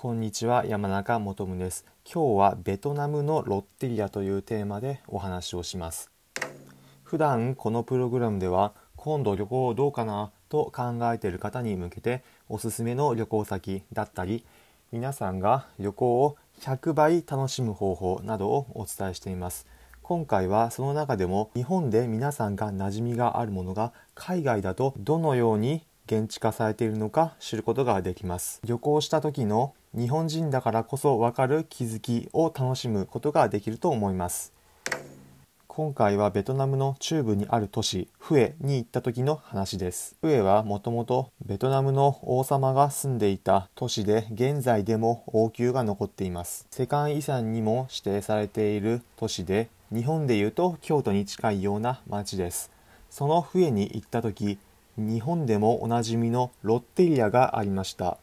こんにちは山中もとむです。今日はベトナムのロッテリアというテーマでお話をします。普段このプログラムでは今度旅行どうかなと考えている方に向けておすすめの旅行先だったり皆さんが旅行を100倍楽しむ方法などをお伝えしています。今回はその中でも日本で皆さんが馴染みがあるものが海外だとどのように現地化されているのか知ることができます。旅行した時の日本人だからこそわかる気づきを楽しむことができると思います。今回はベトナムの中部にある都市フエに行った時の話です。フエはもともとベトナムの王様が住んでいた都市で現在でも王宮が残っています。世界遺産にも指定されている都市で日本でいうと京都に近いような町です。そのフエに行った時日本でもおなじみのロッテリアがありました。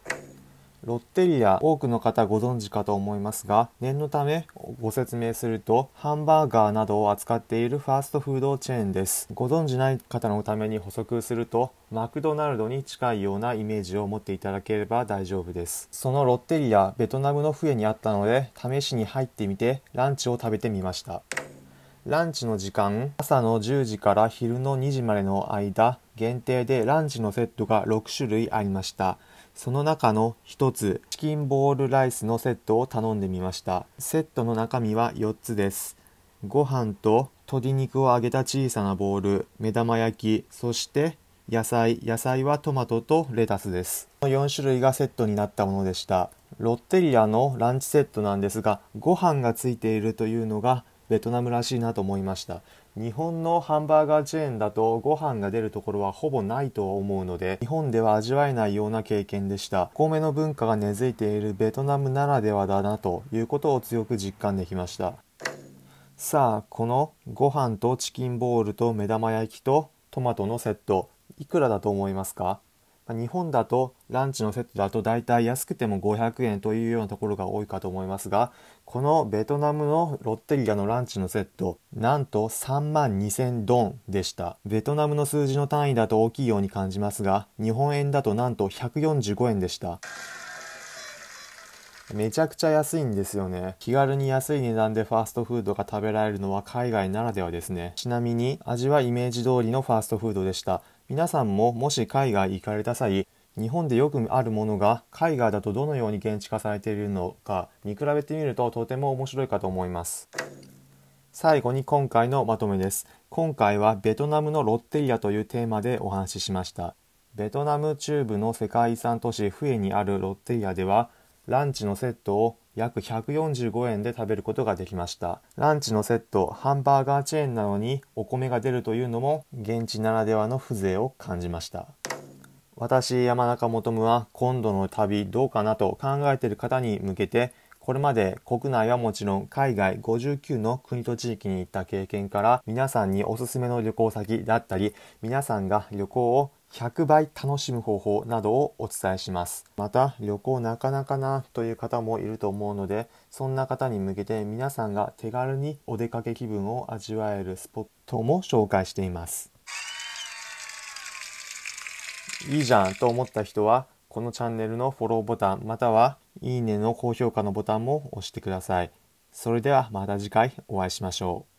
ロッテリア多くの方ご存知かと思いますが念のためご説明するとハンバーガーなどを扱っているファーストフードチェーンです。ご存知ない方のために補足するとマクドナルドに近いようなイメージを持っていただければ大丈夫です。そのロッテリアベトナムの笛にあったので試しに入ってみてランチを食べてみました。ランチの時間朝の10時から昼の2時までの間限定でランチのセットが6種類ありました。その中の一つ、チキンボールライスのセットを頼んでみました。セットの中身は4つです。ご飯と鶏肉を揚げた小さなボール、目玉焼き、そして野菜、野菜はトマトとレタスです。この4種類がセットになったものでした。ロッテリアのランチセットなんですが、ご飯がついているというのがベトナムらしいなと思いました日本のハンバーガーチェーンだとご飯が出るところはほぼないと思うので日本では味わえないような経験でした。米の文化が根付いているベトナムならではだなということを強く実感できました。さあこのご飯とチキンボールと目玉焼きとトマトのセットいくらだと思いますか？日本だとランチのセットだと大体安くても500円というようなところが多いかと思いますがこのベトナムのロッテリアのランチのセットなんと3万2000ドンでしたベトナムの数字の単位だと大きいように感じますが日本円だとなんと145円でしためちゃくちゃ安いんですよね。気軽に安い値段でファーストフードが食べられるのは海外ならではですね。ちなみに味はイメージ通りのファーストフードでした。皆さんももし海外行かれた際日本でよくあるものが海外だとどのように現地化されているのか見比べてみるととても面白いかと思います。最後に今回のまとめです。今回はベトナムのロッテリアというテーマでお話ししました。ベトナム中部の世界遺産都市フエにあるロッテリアではランチのセットを約145円で食べることができました。ランチのセットハンバーガーチェーンなのにお米が出るというのも現地ならではの風情を感じました。私山中もとむは今度の旅どうかなと考えている方に向けてこれまで国内はもちろん海外59の国と地域に行った経験から皆さんにおすすめの旅行先だったり皆さんが旅行を100倍楽しむ方法などをお伝えします。また旅行なかなかなという方もいると思うのでそんな方に向けて皆さんが手軽にお出かけ気分を味わえるスポットも紹介しています。いいじゃんと思った人はこのチャンネルのフォローボタンまたはいいねの高評価のボタンも押してください。それではまた次回お会いしましょう。